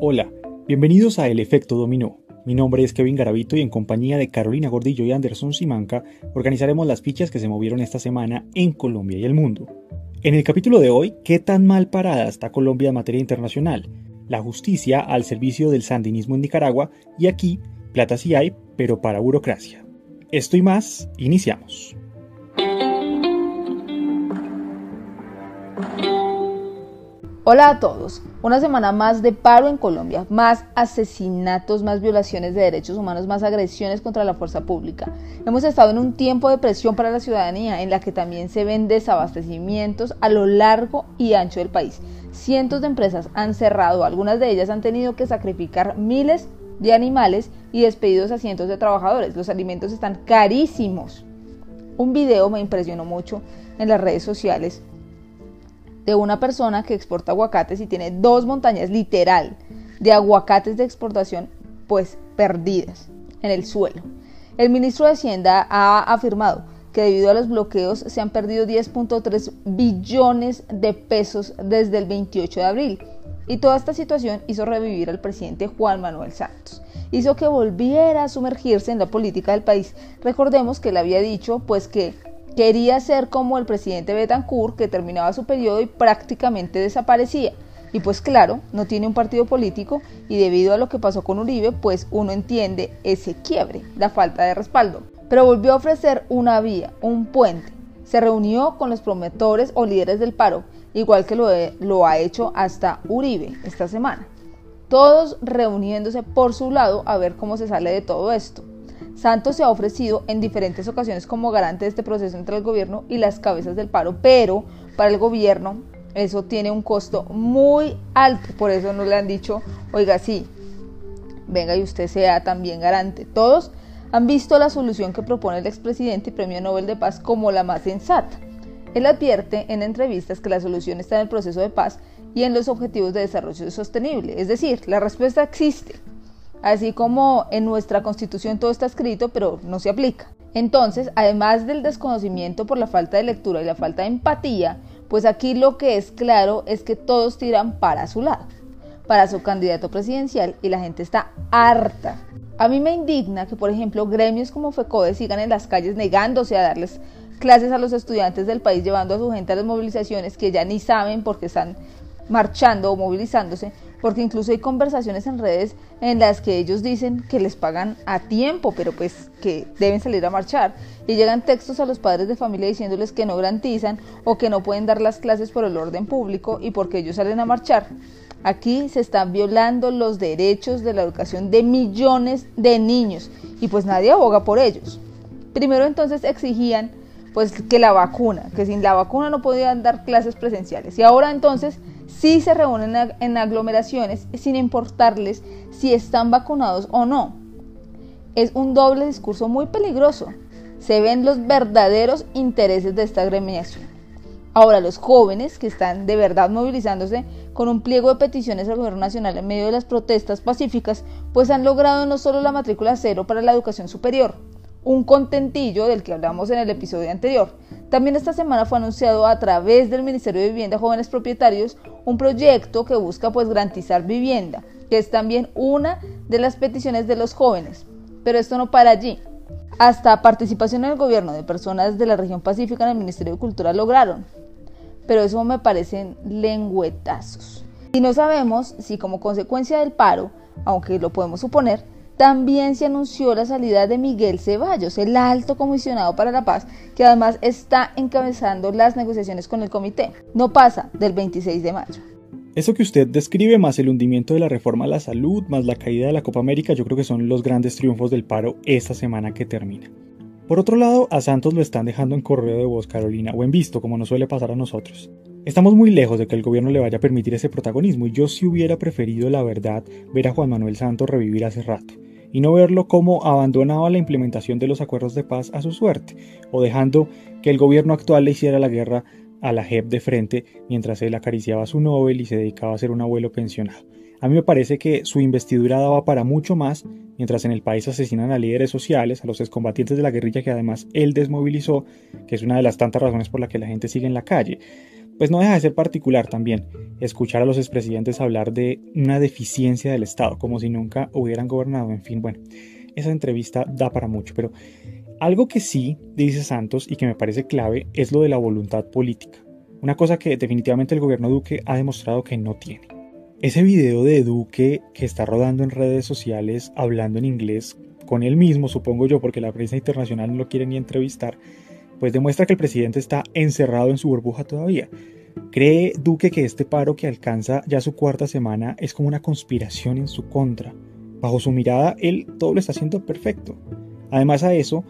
Hola, bienvenidos a El Efecto Dominó. Mi nombre es Kevin Garavito y en compañía de Carolina Gordillo y Anderson Simanca organizaremos las fichas que se movieron esta semana en Colombia y el mundo. En el capítulo de hoy, ¿qué tan mal parada está Colombia en materia internacional? La justicia al servicio del sandinismo en Nicaragua y aquí, plata sí hay, pero para burocracia. Esto y más, iniciamos. Hola a todos. Una semana más de paro en Colombia, más asesinatos, más violaciones de derechos humanos, más agresiones contra la fuerza pública. Hemos estado en un tiempo de presión para la ciudadanía en la que también se ven desabastecimientos a lo largo y ancho del país. Cientos de empresas han cerrado, algunas de ellas han tenido que sacrificar miles de animales y despedidos a cientos de trabajadores. Los alimentos están carísimos. Un video me impresionó mucho en las redes sociales de una persona que exporta aguacates y tiene dos montañas literal de aguacates de exportación pues perdidas en el suelo. El ministro de Hacienda ha afirmado que debido a los bloqueos se han perdido 10.3 billones de pesos desde el 28 de abril. Y toda esta situación hizo revivir al presidente Juan Manuel Santos. Hizo que volviera a sumergirse en la política del país. Recordemos que él había dicho pues que Quería ser como el presidente Betancourt, que terminaba su periodo y prácticamente desaparecía. Y pues claro, no tiene un partido político y debido a lo que pasó con Uribe, pues uno entiende ese quiebre, la falta de respaldo. Pero volvió a ofrecer una vía, un puente. Se reunió con los promotores o líderes del paro, igual que lo, lo ha hecho hasta Uribe esta semana. Todos reuniéndose por su lado a ver cómo se sale de todo esto. Santos se ha ofrecido en diferentes ocasiones como garante de este proceso entre el gobierno y las cabezas del paro, pero para el gobierno eso tiene un costo muy alto, por eso no le han dicho, oiga, sí, venga y usted sea también garante. Todos han visto la solución que propone el expresidente y premio Nobel de Paz como la más sensata. Él advierte en entrevistas que la solución está en el proceso de paz y en los objetivos de desarrollo sostenible, es decir, la respuesta existe, Así como en nuestra constitución todo está escrito, pero no se aplica. Entonces, además del desconocimiento por la falta de lectura y la falta de empatía, pues aquí lo que es claro es que todos tiran para su lado, para su candidato presidencial y la gente está harta. A mí me indigna que, por ejemplo, gremios como FECODE sigan en las calles negándose a darles clases a los estudiantes del país, llevando a su gente a las movilizaciones que ya ni saben por qué están marchando o movilizándose, porque incluso hay conversaciones en redes en las que ellos dicen que les pagan a tiempo, pero pues que deben salir a marchar. Y llegan textos a los padres de familia diciéndoles que no garantizan o que no pueden dar las clases por el orden público y porque ellos salen a marchar. Aquí se están violando los derechos de la educación de millones de niños y pues nadie aboga por ellos. Primero entonces exigían pues que la vacuna, que sin la vacuna no podían dar clases presenciales y ahora entonces sí se reúnen en aglomeraciones sin importarles si están vacunados o no. Es un doble discurso muy peligroso. Se ven los verdaderos intereses de esta agremiación. Ahora, los jóvenes que están de verdad movilizándose con un pliego de peticiones al gobierno nacional en medio de las protestas pacíficas, pues han logrado no solo la matrícula cero para la educación superior, un contentillo del que hablamos en el episodio anterior. También esta semana fue anunciado a través del Ministerio de Vivienda Jóvenes Propietarios un proyecto que busca pues garantizar vivienda, que es también una de las peticiones de los jóvenes. Pero esto no para allí. Hasta participación en el gobierno de personas de la región pacífica en el Ministerio de Cultura lograron. Pero eso me parecen lengüetazos. Y no sabemos si como consecuencia del paro, aunque lo podemos suponer, también se anunció la salida de Miguel Ceballos, el alto comisionado para la paz, que además está encabezando las negociaciones con el comité. No pasa del 26 de mayo. Eso que usted describe, más el hundimiento de la reforma a la salud, más la caída de la Copa América, yo creo que son los grandes triunfos del paro esta semana que termina. Por otro lado, a Santos lo están dejando en correo de voz, Carolina, o en visto, como nos suele pasar a nosotros. Estamos muy lejos de que el gobierno le vaya a permitir ese protagonismo y yo sí hubiera preferido, la verdad, ver a Juan Manuel Santos revivir hace rato y no verlo como abandonaba la implementación de los acuerdos de paz a su suerte, o dejando que el gobierno actual le hiciera la guerra a la JEP de frente mientras él acariciaba su Nobel y se dedicaba a ser un abuelo pensionado. A mí me parece que su investidura daba para mucho más, mientras en el país asesinan a líderes sociales, a los excombatientes de la guerrilla que además él desmovilizó, que es una de las tantas razones por las que la gente sigue en la calle. Pues no deja de ser particular también escuchar a los expresidentes hablar de una deficiencia del Estado, como si nunca hubieran gobernado. En fin, bueno, esa entrevista da para mucho, pero algo que sí dice Santos y que me parece clave es lo de la voluntad política. Una cosa que definitivamente el gobierno Duque ha demostrado que no tiene. Ese video de Duque que está rodando en redes sociales hablando en inglés con él mismo, supongo yo, porque la prensa internacional no lo quiere ni entrevistar, pues demuestra que el presidente está encerrado en su burbuja todavía. ¿Cree Duque que este paro que alcanza ya su cuarta semana es como una conspiración en su contra? Bajo su mirada, él todo lo está haciendo perfecto. Además a eso,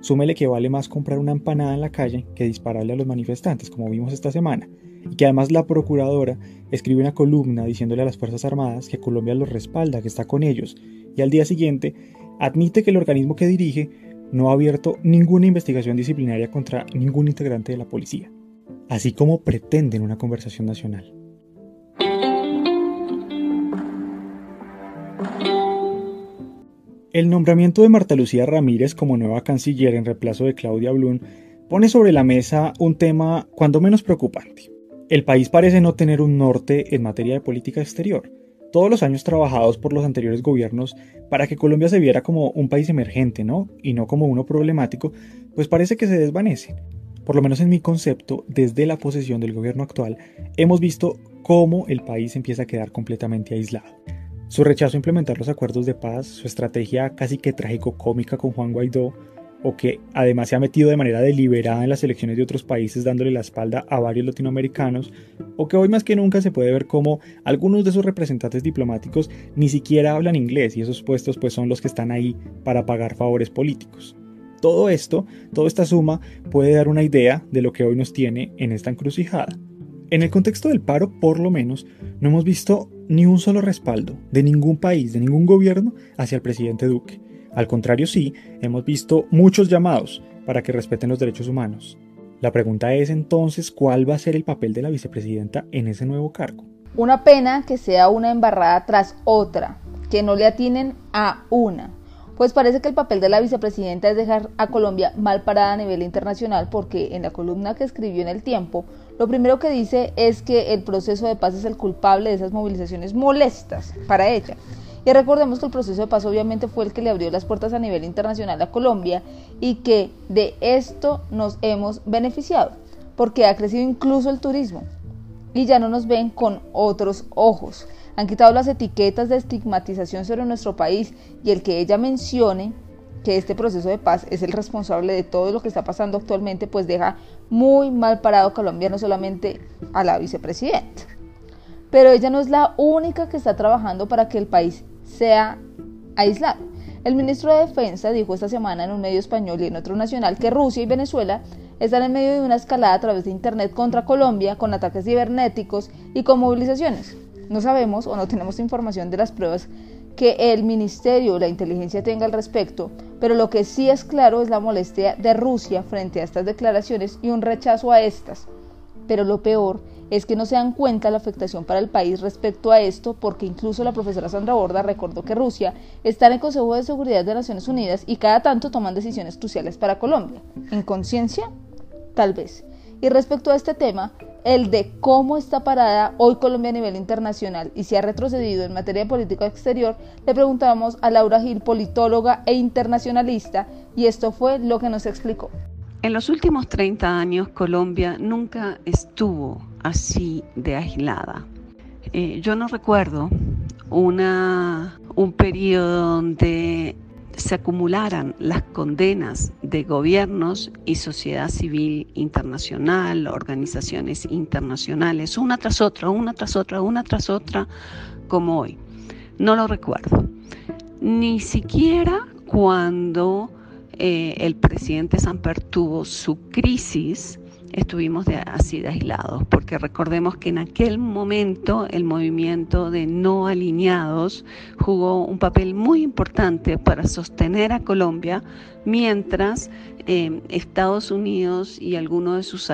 súmele que vale más comprar una empanada en la calle que dispararle a los manifestantes, como vimos esta semana, y que además la procuradora escribe una columna diciéndole a las Fuerzas Armadas que Colombia los respalda, que está con ellos, y al día siguiente admite que el organismo que dirige no ha abierto ninguna investigación disciplinaria contra ningún integrante de la policía, así como pretenden una conversación nacional. El nombramiento de Marta Lucía Ramírez como nueva canciller en reemplazo de Claudia Blum pone sobre la mesa un tema cuando menos preocupante. El país parece no tener un norte en materia de política exterior todos los años trabajados por los anteriores gobiernos para que Colombia se viera como un país emergente, ¿no? Y no como uno problemático, pues parece que se desvanece. Por lo menos en mi concepto, desde la posesión del gobierno actual, hemos visto cómo el país empieza a quedar completamente aislado. Su rechazo a implementar los acuerdos de paz, su estrategia casi que trágico-cómica con Juan Guaidó, o que además se ha metido de manera deliberada en las elecciones de otros países dándole la espalda a varios latinoamericanos, o que hoy más que nunca se puede ver como algunos de sus representantes diplomáticos ni siquiera hablan inglés y esos puestos pues son los que están ahí para pagar favores políticos. Todo esto, toda esta suma puede dar una idea de lo que hoy nos tiene en esta encrucijada. En el contexto del paro, por lo menos, no hemos visto ni un solo respaldo de ningún país, de ningún gobierno hacia el presidente Duque. Al contrario, sí, hemos visto muchos llamados para que respeten los derechos humanos. La pregunta es entonces cuál va a ser el papel de la vicepresidenta en ese nuevo cargo. Una pena que sea una embarrada tras otra, que no le atinen a una, pues parece que el papel de la vicepresidenta es dejar a Colombia mal parada a nivel internacional porque en la columna que escribió en el tiempo, lo primero que dice es que el proceso de paz es el culpable de esas movilizaciones molestas para ella y recordemos que el proceso de paz obviamente fue el que le abrió las puertas a nivel internacional a Colombia y que de esto nos hemos beneficiado, porque ha crecido incluso el turismo y ya no nos ven con otros ojos. Han quitado las etiquetas de estigmatización sobre nuestro país y el que ella mencione que este proceso de paz es el responsable de todo lo que está pasando actualmente, pues deja muy mal parado Colombia, no solamente a la vicepresidenta. Pero ella no es la única que está trabajando para que el país sea aislado. El ministro de Defensa dijo esta semana en un medio español y en otro nacional que Rusia y Venezuela están en medio de una escalada a través de Internet contra Colombia con ataques cibernéticos y con movilizaciones. No sabemos o no tenemos información de las pruebas que el ministerio o la inteligencia tenga al respecto, pero lo que sí es claro es la molestia de Rusia frente a estas declaraciones y un rechazo a estas. Pero lo peor es que no se dan cuenta la afectación para el país respecto a esto, porque incluso la profesora Sandra Borda recordó que Rusia está en el Consejo de Seguridad de Naciones Unidas y cada tanto toman decisiones cruciales para Colombia. ¿En conciencia? Tal vez. Y respecto a este tema, el de cómo está parada hoy Colombia a nivel internacional y si ha retrocedido en materia de política exterior, le preguntamos a Laura Gil, politóloga e internacionalista, y esto fue lo que nos explicó. En los últimos 30 años Colombia nunca estuvo así de aislada. Eh, yo no recuerdo una, un periodo donde se acumularan las condenas de gobiernos y sociedad civil internacional, organizaciones internacionales, una tras otra, una tras otra, una tras otra, como hoy. No lo recuerdo. Ni siquiera cuando eh, el presidente Samper tuvo su crisis, estuvimos así de aislados, porque recordemos que en aquel momento el movimiento de no alineados jugó un papel muy importante para sostener a Colombia, mientras eh, Estados Unidos y algunos de sus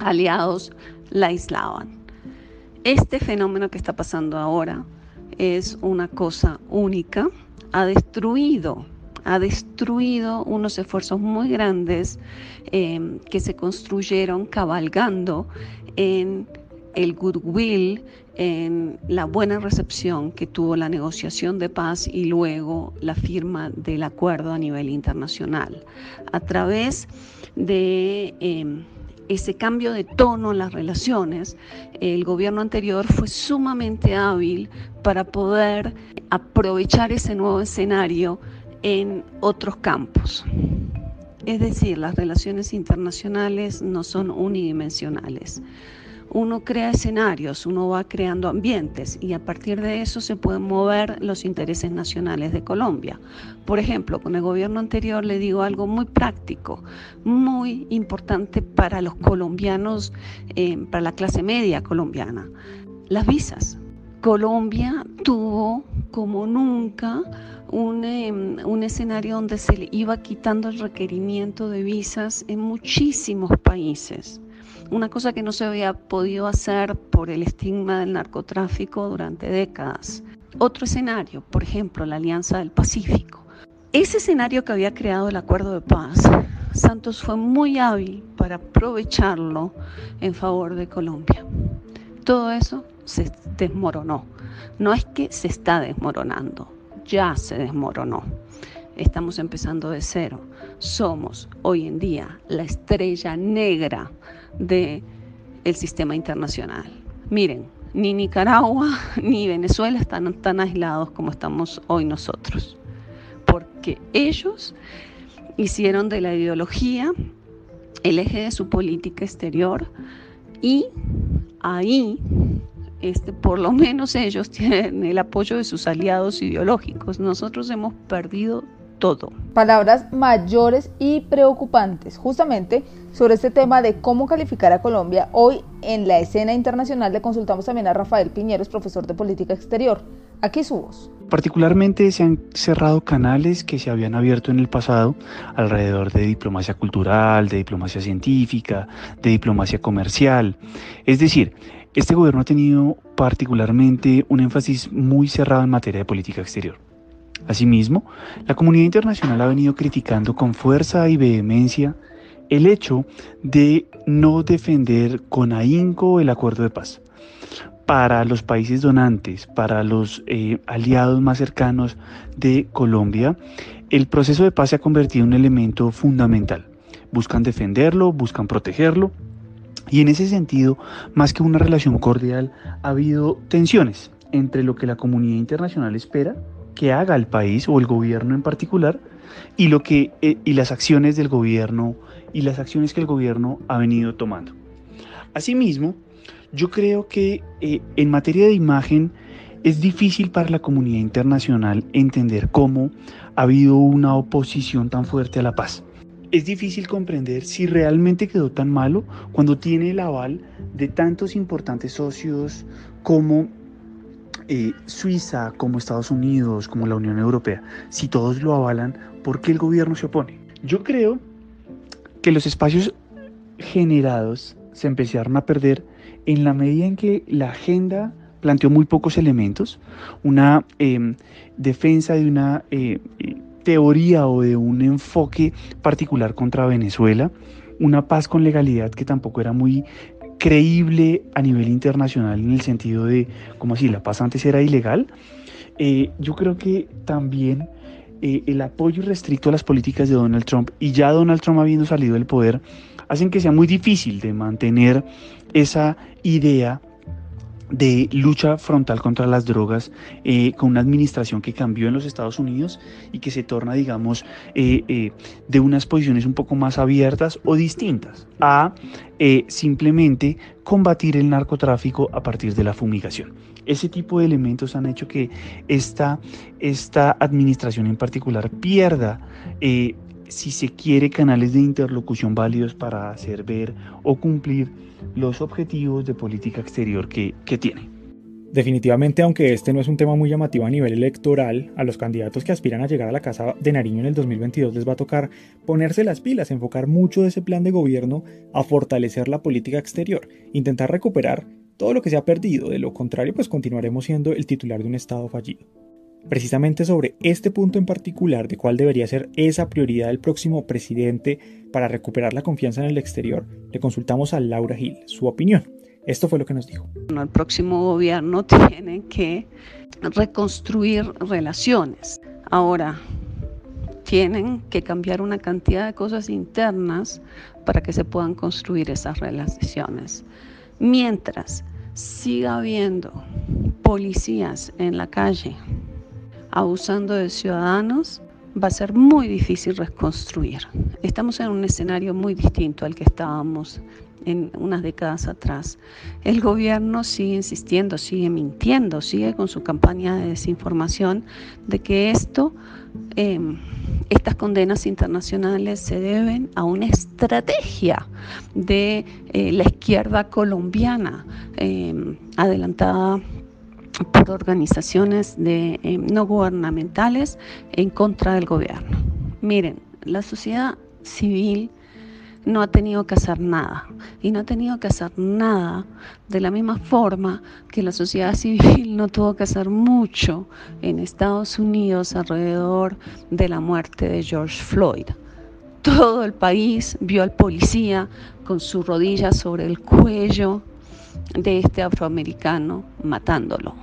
aliados la aislaban. Este fenómeno que está pasando ahora es una cosa única, ha destruido ha destruido unos esfuerzos muy grandes em, que se construyeron cabalgando en el goodwill, en la buena recepción que tuvo la negociación de paz y luego la firma del acuerdo a nivel internacional. A través de em, ese cambio de tono en las relaciones, el gobierno anterior fue sumamente hábil para poder aprovechar ese nuevo escenario en otros campos. Es decir, las relaciones internacionales no son unidimensionales uno crea escenarios, uno va creando ambientes y a partir de eso se pueden mover los intereses nacionales de Colombia. Por ejemplo, con el gobierno anterior le digo algo muy práctico, muy importante para los colombianos, eh, para la clase media colombiana, las visas. Colombia tuvo como nunca un, em, un, escenario donde se le iba quitando el requerimiento de visas en muchísimos países una cosa que no se había podido hacer por el estigma del narcotráfico durante décadas. Otro escenario, por ejemplo, la Alianza del Pacífico. Ese escenario que había creado el acuerdo de paz, Santos fue muy hábil para aprovecharlo en favor de Colombia. Todo eso se desmoronó. No es que se está desmoronando, ya se desmoronó. Estamos empezando de cero. Somos hoy en día la estrella negra del el sistema internacional. Miren, ni Nicaragua ni Venezuela están tan aislados como estamos hoy nosotros, porque ellos hicieron de la ideología el eje de su política exterior y ahí este, por lo menos ellos tienen el apoyo de sus aliados ideológicos. Nosotros hemos perdido todo. Palabras mayores y preocupantes. Justamente sobre este tema de cómo calificar a Colombia, hoy en la escena internacional le consultamos también a Rafael Piñeros, profesor de política exterior. Aquí su voz. Particularmente se han cerrado canales que se habían abierto en el pasado alrededor de diplomacia cultural, de diplomacia científica, de diplomacia comercial. Es decir, este gobierno ha tenido particularmente un énfasis muy cerrado en materia de política exterior. Asimismo, la comunidad internacional ha venido criticando con fuerza y vehemencia el hecho de no defender con ahínco el acuerdo de paz. Para los países donantes, para los eh, aliados más cercanos de Colombia, el proceso de paz se ha convertido en un elemento fundamental. Buscan defenderlo, buscan protegerlo, y en ese sentido, más que una relación cordial, ha habido tensiones entre lo que la comunidad internacional espera que haga el país o el gobierno en particular y, lo que, eh, y las acciones del gobierno y las acciones que el gobierno ha venido tomando. Asimismo, yo creo que eh, en materia de imagen es difícil para la comunidad internacional entender cómo ha habido una oposición tan fuerte a la paz. Es difícil comprender si realmente quedó tan malo cuando tiene el aval de tantos importantes socios como eh, Suiza, como Estados Unidos, como la Unión Europea, si todos lo avalan, ¿por qué el gobierno se opone? Yo creo que los espacios generados se empezaron a perder en la medida en que la agenda planteó muy pocos elementos, una em, defensa de una eh, teoría o de un enfoque particular contra Venezuela, una paz con legalidad que tampoco era muy creíble a nivel internacional en el sentido de, como así, la paz antes era ilegal, eh, yo creo que también eh, el apoyo restricto a las políticas de Donald Trump y ya Donald Trump habiendo salido del poder, hacen que sea muy difícil de mantener esa idea de lucha frontal contra las drogas eh, con una administración que cambió en los Estados Unidos y que se torna, digamos, eh, eh, de unas posiciones un poco más abiertas o distintas a simplemente combatir el narcotráfico a partir de la fumigación. Ese tipo de elementos han hecho que esta, esta administración en particular pierda si se quiere, canales de interlocución válidos para hacer ver o cumplir los objetivos de política exterior que, tiene. Definitivamente, aunque este no es un tema muy llamativo a nivel electoral, a los candidatos que aspiran a llegar a la Casa de Nariño en el 2022 les va a tocar ponerse las pilas, enfocar mucho de ese plan de gobierno a fortalecer la política exterior, intentar recuperar todo lo que se ha perdido, de lo contrario pues continuaremos siendo el titular de un Estado fallido. Precisamente sobre este punto en particular de cuál debería ser esa prioridad del próximo presidente para recuperar la confianza en el exterior, le consultamos a Laura Gil su opinión. Esto fue lo que nos dijo. El próximo gobierno tiene que reconstruir relaciones. Ahora, tienen que cambiar una cantidad de cosas internas para que se puedan construir esas relaciones. Mientras siga habiendo policías en la calle abusando de ciudadanos, va a ser muy difícil reconstruir. Estamos en un escenario muy distinto al que estábamos en unas décadas atrás. El gobierno sigue insistiendo, sigue mintiendo, sigue con su campaña de desinformación de que esto, em, estas condenas internacionales se deben a una estrategia de eh, la izquierda colombiana em, adelantada por organizaciones em, no gubernamentales en contra del gobierno. Miren, la sociedad civil no ha tenido que hacer nada. Y no ha tenido que hacer nada de la misma forma que la sociedad civil no tuvo que hacer mucho en Estados Unidos alrededor de la muerte de George Floyd. Todo el país vio al policía con su rodilla sobre el cuello de este afroamericano matándolo.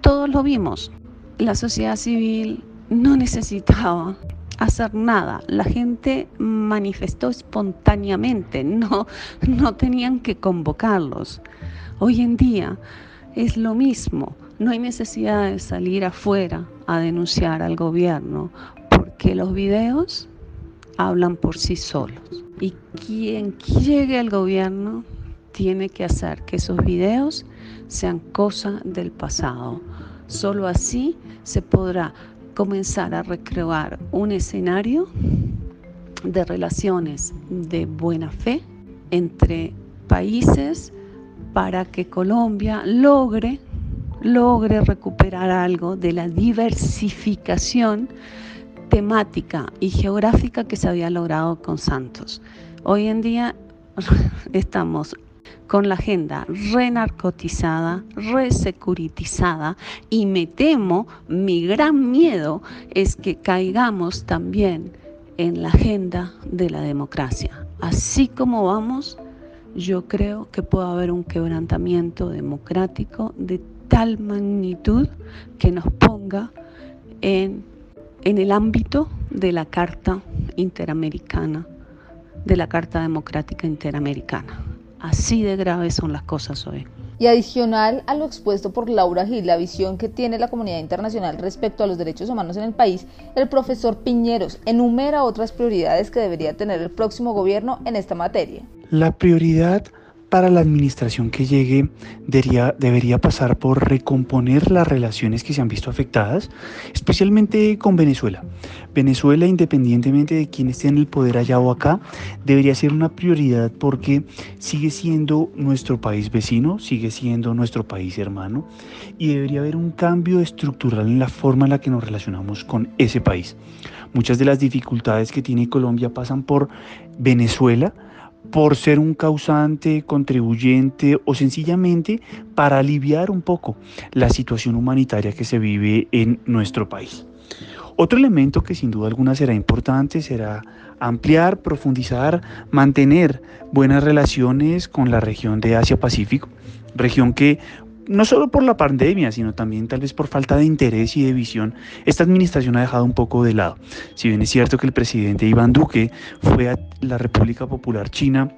Todos lo vimos. La sociedad civil no necesitaba hacer nada. La gente manifestó espontáneamente, no, no tenían que convocarlos. Hoy en día es lo mismo, no hay necesidad de salir afuera a denunciar al gobierno, porque los videos hablan por sí solos. Y quien llegue al gobierno tiene que hacer que esos videos sean cosa del pasado. Solo así se podrá comenzar a recrear un escenario de relaciones de buena fe entre países para que Colombia logre logre recuperar algo de la diversificación temática y geográfica que se había logrado con Santos. Hoy en día estamos con la agenda renarcotizada, resecuritizada y me temo, mi gran miedo es que caigamos también en la agenda de la democracia. Así como vamos, yo creo que puede haber un quebrantamiento democrático de tal magnitud que nos ponga en, el ámbito de la Carta Interamericana, de la Carta Democrática Interamericana. Así de graves son las cosas hoy. Y adicional a lo expuesto por Laura Gil, la visión que tiene la comunidad internacional respecto a los derechos humanos en el país, el profesor Piñeros enumera otras prioridades que debería tener el próximo gobierno en esta materia. La prioridad para la administración que llegue debería, debería, pasar por recomponer las relaciones que se han visto afectadas, especialmente con Venezuela. Venezuela, independientemente de quién esté en el poder allá o acá, debería ser una prioridad porque sigue siendo nuestro país vecino, sigue siendo nuestro país hermano y debería haber un cambio estructural en la forma en la que nos relacionamos con ese país. Muchas de las dificultades que tiene Colombia pasan por Venezuela, por ser un causante, contribuyente o sencillamente para aliviar un poco la situación humanitaria que se vive en nuestro país. Otro elemento que sin duda alguna será importante será ampliar, profundizar, mantener buenas relaciones con la región de Asia-Pacífico, región que no solo por la pandemia, sino también tal vez por falta de interés y de visión, esta administración ha dejado un poco de lado. Si bien es cierto que el presidente Iván Duque fue a la República Popular China,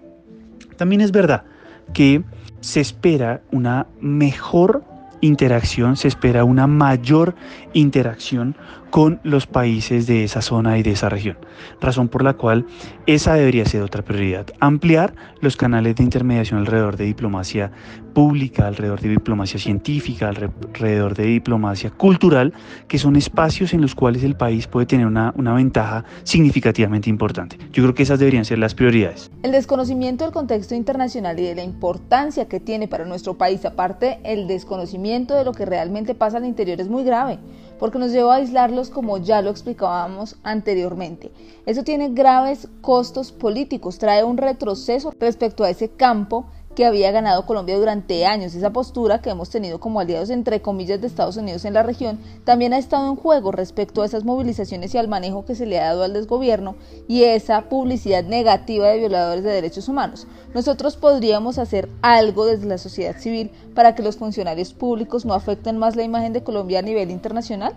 también es verdad que se espera una mejor interacción, se espera una mayor interacción con los países de esa zona y de esa región. Razón por la cual esa debería ser otra prioridad. Ampliar los canales de intermediación alrededor de diplomacia pública, alrededor de diplomacia científica, alrededor de diplomacia cultural, que son espacios en los cuales el país puede tener una, una ventaja significativamente importante. Yo creo que esas deberían ser las prioridades. El desconocimiento del contexto internacional y de la importancia que tiene para nuestro país, aparte el desconocimiento de lo que realmente pasa al interior es muy grave porque nos lleva a aislarlos como ya lo explicábamos anteriormente. Eso tiene graves costos políticos, trae un retroceso respecto a ese campo que había ganado Colombia durante años. Esa postura que hemos tenido como aliados entre comillas de Estados Unidos en la región también ha estado en juego respecto a esas movilizaciones y al manejo que se le ha dado al desgobierno y esa publicidad negativa de violadores de derechos humanos. Nosotros podríamos hacer algo desde la sociedad civil para que los funcionarios públicos no afecten más la imagen de Colombia a nivel internacional.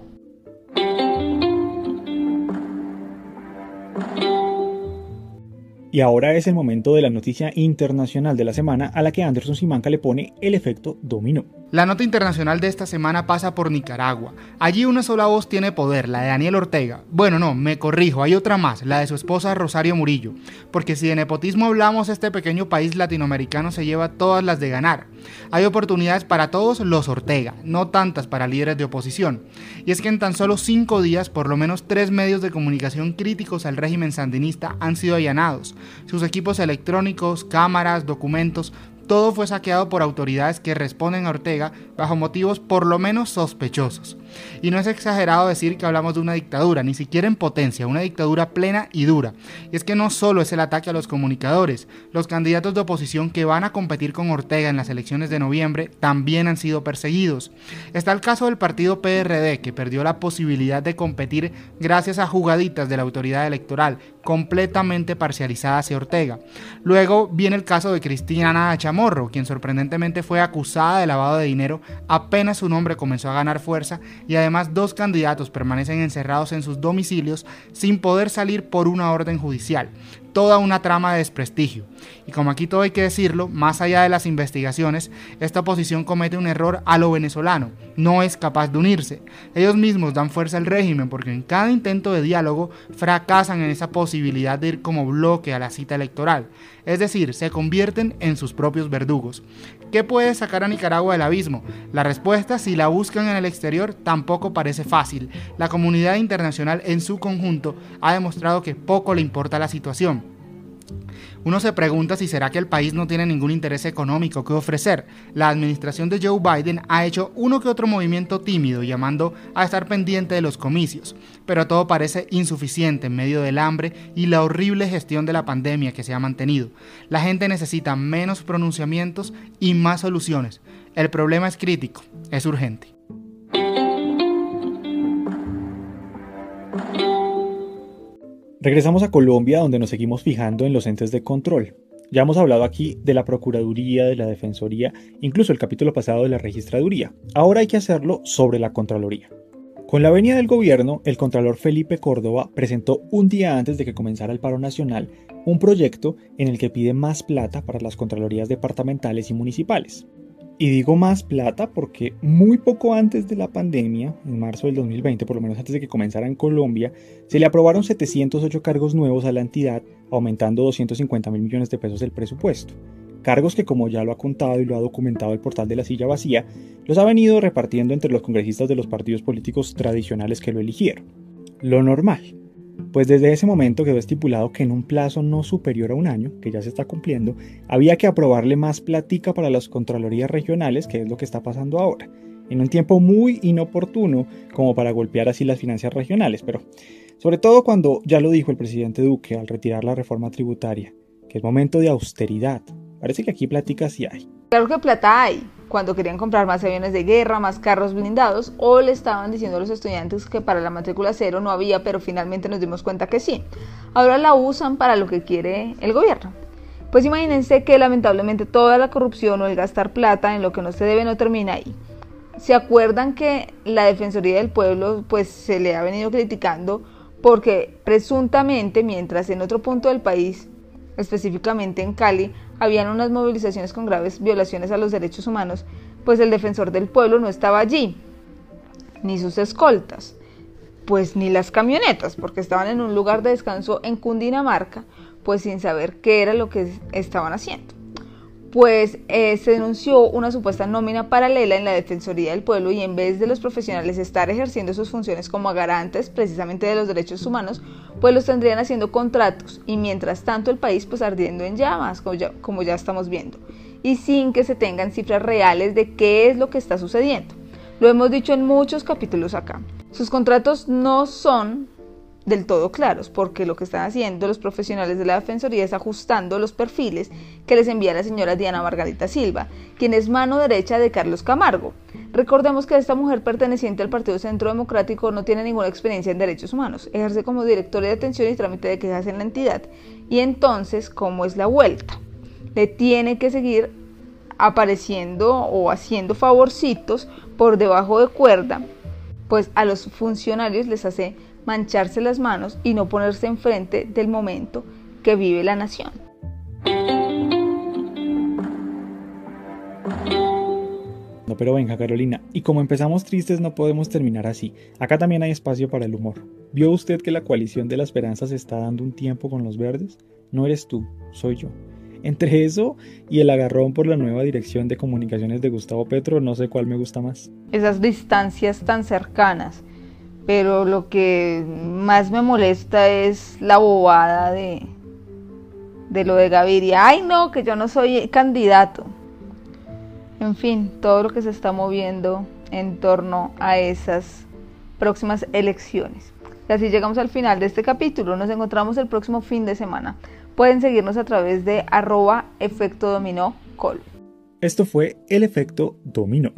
Y ahora es el momento de la noticia internacional de la semana a la que Anderson Simanca le pone el efecto dominó. La nota internacional de esta semana pasa por Nicaragua. Allí una sola voz tiene poder, la de Daniel Ortega. Bueno, no, me corrijo, hay otra más, la de su esposa Rosario Murillo. Porque si de nepotismo hablamos, este pequeño país latinoamericano se lleva todas las de ganar. Hay oportunidades para todos los Ortega, no tantas para líderes de oposición. Y es que en tan solo cinco días, por lo menos tres medios de comunicación críticos al régimen sandinista han sido allanados. Sus equipos electrónicos, cámaras, documentos, todo fue saqueado por autoridades que responden a Ortega bajo motivos por lo menos sospechosos. Y no es exagerado decir que hablamos de una dictadura, ni siquiera en potencia, una dictadura plena y dura. Y es que no solo es el ataque a los comunicadores, los candidatos de oposición que van a competir con Ortega en las elecciones de noviembre también han sido perseguidos. Está el caso del partido PRD, que perdió la posibilidad de competir gracias a jugaditas de la autoridad electoral, completamente parcializada hacia Ortega. Luego viene el caso de Cristina Chamorro, quien sorprendentemente fue acusada de lavado de dinero apenas su nombre comenzó a ganar fuerza y además dos candidatos permanecen encerrados en sus domicilios sin poder salir por una orden judicial. Toda una trama de desprestigio. Y como aquí todo hay que decirlo, más allá de las investigaciones, esta oposición comete un error a lo venezolano. No es capaz de unirse. Ellos mismos dan fuerza al régimen porque en cada intento de diálogo fracasan en esa posibilidad de ir como bloque a la cita electoral. Es decir, se convierten en sus propios verdugos. ¿Qué puede sacar a Nicaragua del abismo? La respuesta, si la buscan en el exterior, tampoco parece fácil. La comunidad internacional en su conjunto ha demostrado que poco le importa la situación. Uno se pregunta si será que el país no tiene ningún interés económico que ofrecer. La administración de Joe Biden ha hecho uno que otro movimiento tímido llamando a estar pendiente de los comicios, pero todo parece insuficiente en medio del hambre y la horrible gestión de la pandemia que se ha mantenido. La gente necesita menos pronunciamientos y más soluciones. El problema es crítico, es urgente. Regresamos a Colombia donde nos seguimos fijando en los entes de control. Ya hemos hablado aquí de la Procuraduría, de la Defensoría, incluso el capítulo pasado de la Registraduría. Ahora hay que hacerlo sobre la Contraloría. Con la venida del gobierno, el Contralor Felipe Córdoba presentó un día antes de que comenzara el paro nacional un proyecto en el que pide más plata para las Contralorías departamentales y municipales. Y digo más plata porque muy poco antes de la pandemia, en marzo del 2020, por lo menos antes de que comenzara en Colombia, se le aprobaron 708 cargos nuevos a la entidad, aumentando 250 mil millones de pesos el presupuesto. Cargos que, como ya lo ha contado y lo ha documentado el portal de la silla vacía, los ha venido repartiendo entre los congresistas de los partidos políticos tradicionales que lo eligieron. Lo normal pues desde ese momento quedó estipulado que en un plazo no superior a un año, que ya se está cumpliendo, había que aprobarle más platica para las Contralorías regionales, que es lo que está pasando ahora, en un tiempo muy inoportuno como para golpear así las finanzas regionales, pero sobre todo cuando ya lo dijo el presidente Duque al retirar la reforma tributaria, que es momento de austeridad. Parece que aquí platica sí hay. Claro que plata hay, cuando querían comprar más aviones de guerra, más carros blindados, o le estaban diciendo a los estudiantes que para la matrícula cero no había, pero finalmente nos dimos cuenta que sí. Ahora la usan para lo que quiere el gobierno. Pues imagínense que lamentablemente toda la corrupción o el gastar plata en lo que no se debe no termina ahí. ¿Se acuerdan que la Defensoría del Pueblo pues se le ha venido criticando porque presuntamente mientras en otro punto del país, específicamente en Cali, habían unas movilizaciones con graves violaciones a los derechos humanos, pues el defensor del pueblo no estaba allí, ni sus escoltas, pues ni las camionetas, porque estaban en un lugar de descanso en Cundinamarca, pues sin saber qué era lo que estaban haciendo pues eh, se denunció una supuesta nómina paralela en la Defensoría del Pueblo y en vez de los profesionales estar ejerciendo sus funciones como garantes precisamente de los derechos humanos, pues los tendrían haciendo contratos y mientras tanto el país pues ardiendo en llamas, como ya, como ya estamos viendo, y sin que se tengan cifras reales de qué es lo que está sucediendo. Lo hemos dicho en muchos capítulos acá. Sus contratos no son del todo claros, porque lo que están haciendo los profesionales de la Defensoría es ajustando los perfiles que les envía la señora Diana Margarita Silva, quien es mano derecha de Carlos Camargo. Recordemos que esta mujer perteneciente al Partido Centro Democrático no tiene ninguna experiencia en derechos humanos, ejerce como directora de atención y trámite de quejas en la entidad, y entonces, ¿cómo es la vuelta? Le tiene que seguir apareciendo o haciendo favorcitos por debajo de cuerda, pues a los funcionarios les hace mancharse las manos y no ponerse enfrente del momento que vive la nación. No, pero venga Carolina, y como empezamos tristes no podemos terminar así. Acá también hay espacio para el humor. ¿Vio usted que la coalición de la esperanza se está dando un tiempo con los verdes? No eres tú, soy yo. Entre eso y el agarrón por la nueva dirección de comunicaciones de Gustavo Petro, no sé cuál me gusta más. Esas distancias tan cercanas pero lo que más me molesta es la bobada de, de lo de Gaviria. Ay, no, que yo no soy candidato. En fin, todo lo que se está moviendo en torno a esas próximas elecciones. Y así llegamos al final de este capítulo. Nos encontramos el próximo fin de semana. Pueden seguirnos a través de arroba efecto dominó col. Esto fue el efecto dominó